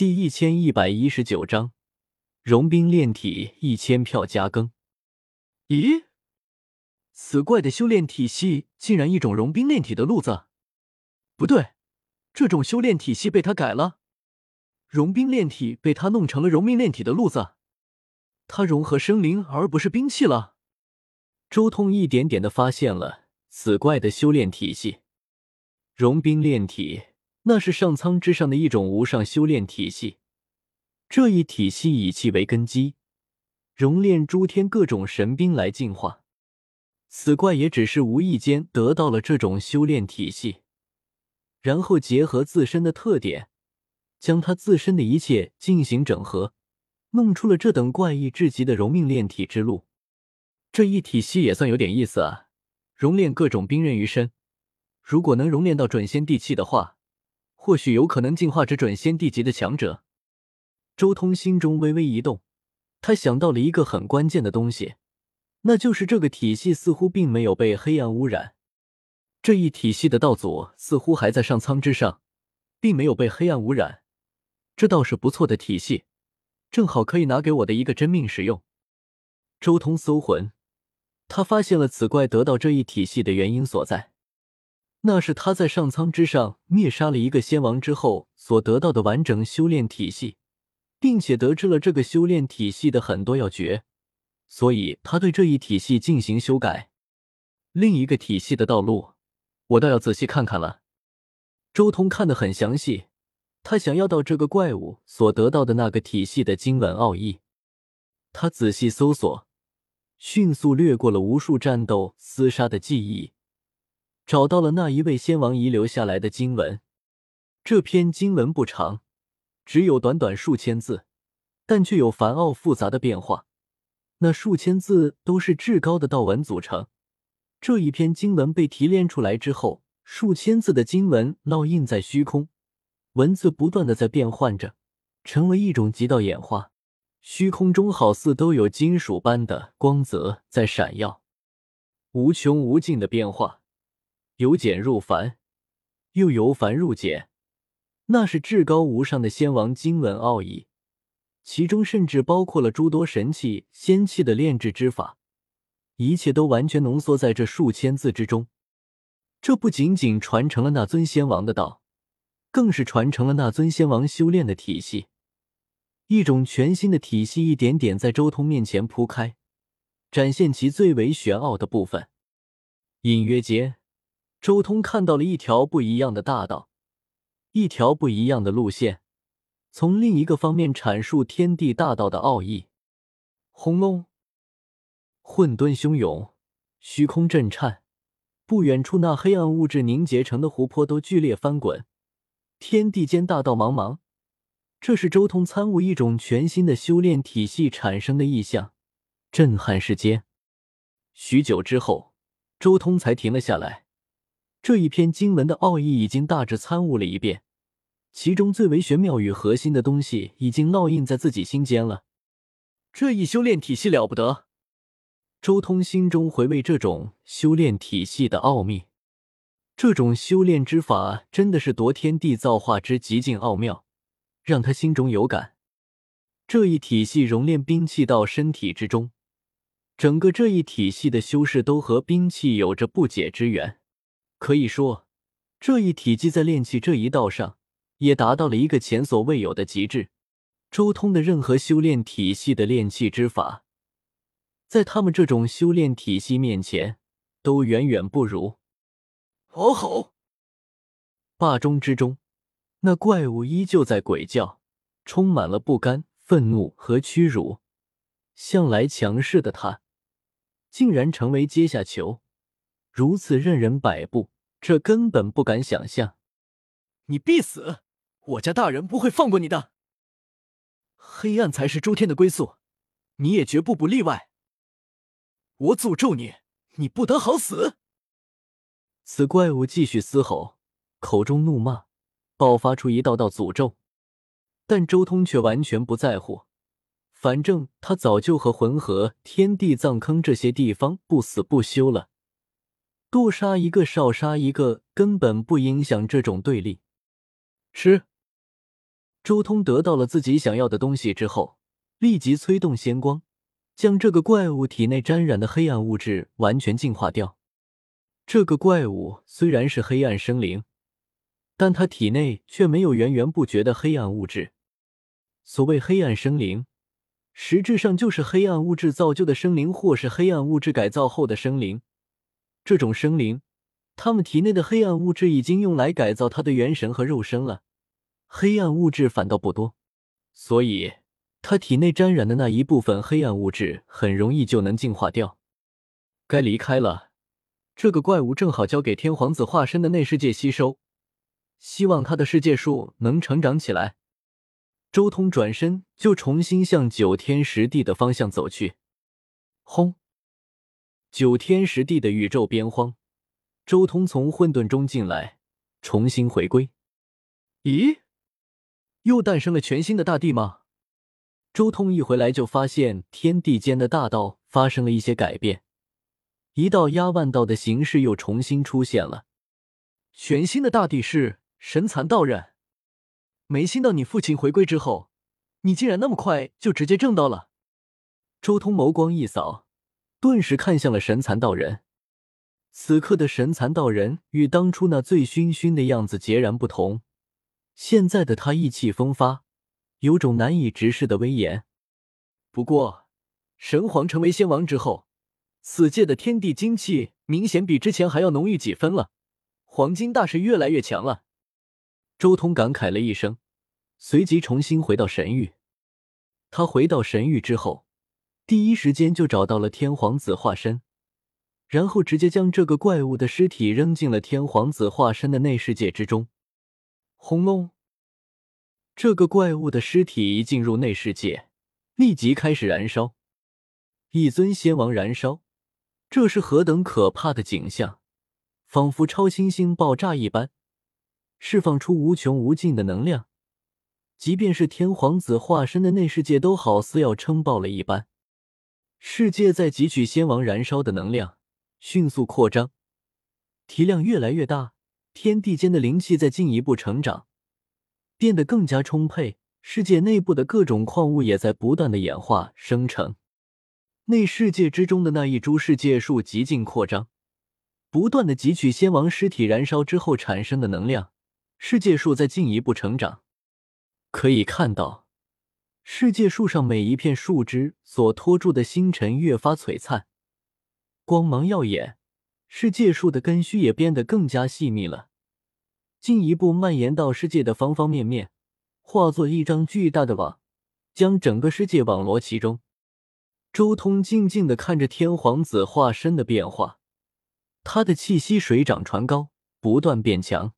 第一千一百一十九章，融冰炼体一千票加更。咦，此怪的修炼体系竟然一种融冰炼体的路子？不对，这种修炼体系被他改了。融冰炼体被他弄成了融冰炼体的路子，他融合生灵而不是兵器了。周通一点点的发现了此怪的修炼体系，融冰炼体。那是上苍之上的一种无上修炼体系，这一体系以气为根基，熔炼诸天各种神兵来进化。此怪也只是无意间得到了这种修炼体系，然后结合自身的特点，将他自身的一切进行整合，弄出了这等怪异至极的融命炼体之路。这一体系也算有点意思啊！熔炼各种兵刃于身，如果能熔炼到准仙地气的话。或许有可能进化至准仙帝级的强者。周通心中微微一动，他想到了一个很关键的东西，那就是这个体系似乎并没有被黑暗污染。这一体系的道祖似乎还在上苍之上，并没有被黑暗污染。这倒是不错的体系，正好可以拿给我的一个真命使用。周通搜魂，他发现了此怪得到这一体系的原因所在。那是他在上苍之上灭杀了一个仙王之后所得到的完整修炼体系，并且得知了这个修炼体系的很多要诀，所以他对这一体系进行修改。另一个体系的道路，我倒要仔细看看了。周通看得很详细，他想要到这个怪物所得到的那个体系的经文奥义。他仔细搜索，迅速掠过了无数战斗厮杀的记忆。找到了那一位先王遗留下来的经文，这篇经文不长，只有短短数千字，但却有繁奥复杂的变化。那数千字都是至高的道文组成。这一篇经文被提炼出来之后，数千字的经文烙印在虚空，文字不断的在变换着，成为一种极道演化。虚空中好似都有金属般的光泽在闪耀，无穷无尽的变化。由简入繁，又由繁入简，那是至高无上的仙王经文奥义，其中甚至包括了诸多神器、仙器的炼制之法，一切都完全浓缩在这数千字之中。这不仅仅传承了那尊仙王的道，更是传承了那尊仙王修炼的体系，一种全新的体系一点点在周通面前铺开，展现其最为玄奥的部分，隐约间。周通看到了一条不一样的大道，一条不一样的路线，从另一个方面阐述天地大道的奥义。轰隆，混沌汹涌，虚空震颤，不远处那黑暗物质凝结成的湖泊都剧烈翻滚，天地间大道茫茫。这是周通参悟一种全新的修炼体系产生的异象，震撼世间。许久之后，周通才停了下来。这一篇经文的奥义已经大致参悟了一遍，其中最为玄妙与核心的东西已经烙印在自己心间了。这一修炼体系了不得，周通心中回味这种修炼体系的奥秘。这种修炼之法真的是夺天地造化之极尽奥妙，让他心中有感。这一体系熔炼兵器到身体之中，整个这一体系的修饰都和兵器有着不解之缘。可以说，这一体积在炼器这一道上也达到了一个前所未有的极致。周通的任何修炼体系的炼器之法，在他们这种修炼体系面前都远远不如。吼吼！霸中之中，那怪物依旧在鬼叫，充满了不甘、愤怒和屈辱。向来强势的他，竟然成为阶下囚。如此任人摆布，这根本不敢想象。你必死！我家大人不会放过你的。黑暗才是诸天的归宿，你也绝不不例外。我诅咒你，你不得好死！此怪物继续嘶吼，口中怒骂，爆发出一道道诅咒。但周通却完全不在乎，反正他早就和浑河、天地葬坑这些地方不死不休了。多杀一个，少杀一个，根本不影响这种对立。吃！周通得到了自己想要的东西之后，立即催动仙光，将这个怪物体内沾染的黑暗物质完全净化掉。这个怪物虽然是黑暗生灵，但他体内却没有源源不绝的黑暗物质。所谓黑暗生灵，实质上就是黑暗物质造就的生灵，或是黑暗物质改造后的生灵。这种生灵，他们体内的黑暗物质已经用来改造他的元神和肉身了。黑暗物质反倒不多，所以他体内沾染的那一部分黑暗物质很容易就能净化掉。该离开了，这个怪物正好交给天皇子化身的内世界吸收，希望他的世界树能成长起来。周通转身就重新向九天十地的方向走去。轰！九天十地的宇宙边荒，周通从混沌中进来，重新回归。咦？又诞生了全新的大地吗？周通一回来就发现天地间的大道发生了一些改变，一道压万道的形式又重新出现了。全新的大地是神蚕道人，没想到你父亲回归之后，你竟然那么快就直接证到了。周通眸光一扫，顿时看向了神蚕道人。此刻的神蚕道人与当初那醉醺醺的样子截然不同。现在的他意气风发，有种难以直视的威严。不过，神皇成为仙王之后，此界的天地精气明显比之前还要浓郁几分了。黄金大势越来越强了。周通感慨了一声，随即重新回到神域。他回到神域之后，第一时间就找到了天皇子化身，然后直接将这个怪物的尸体扔进了天皇子化身的内世界之中。轰隆！这个怪物的尸体一进入内世界，立即开始燃烧。一尊仙王燃烧，这是何等可怕的景象！仿佛超新星爆炸一般，释放出无穷无尽的能量。即便是天皇子化身的内世界，都好似要撑爆了一般。世界在汲取仙王燃烧的能量，迅速扩张，体量越来越大。天地间的灵气在进一步成长，变得更加充沛。世界内部的各种矿物也在不断的演化生成。内世界之中的那一株世界树极尽扩张，不断的汲取仙王尸体燃烧之后产生的能量。世界树在进一步成长，可以看到，世界树上每一片树枝所托住的星辰越发璀璨，光芒耀眼。世界树的根须也变得更加细密了，进一步蔓延到世界的方方面面，化作一张巨大的网，将整个世界网罗其中。周通静静的看着天皇子化身的变化，他的气息水涨船高，不断变强。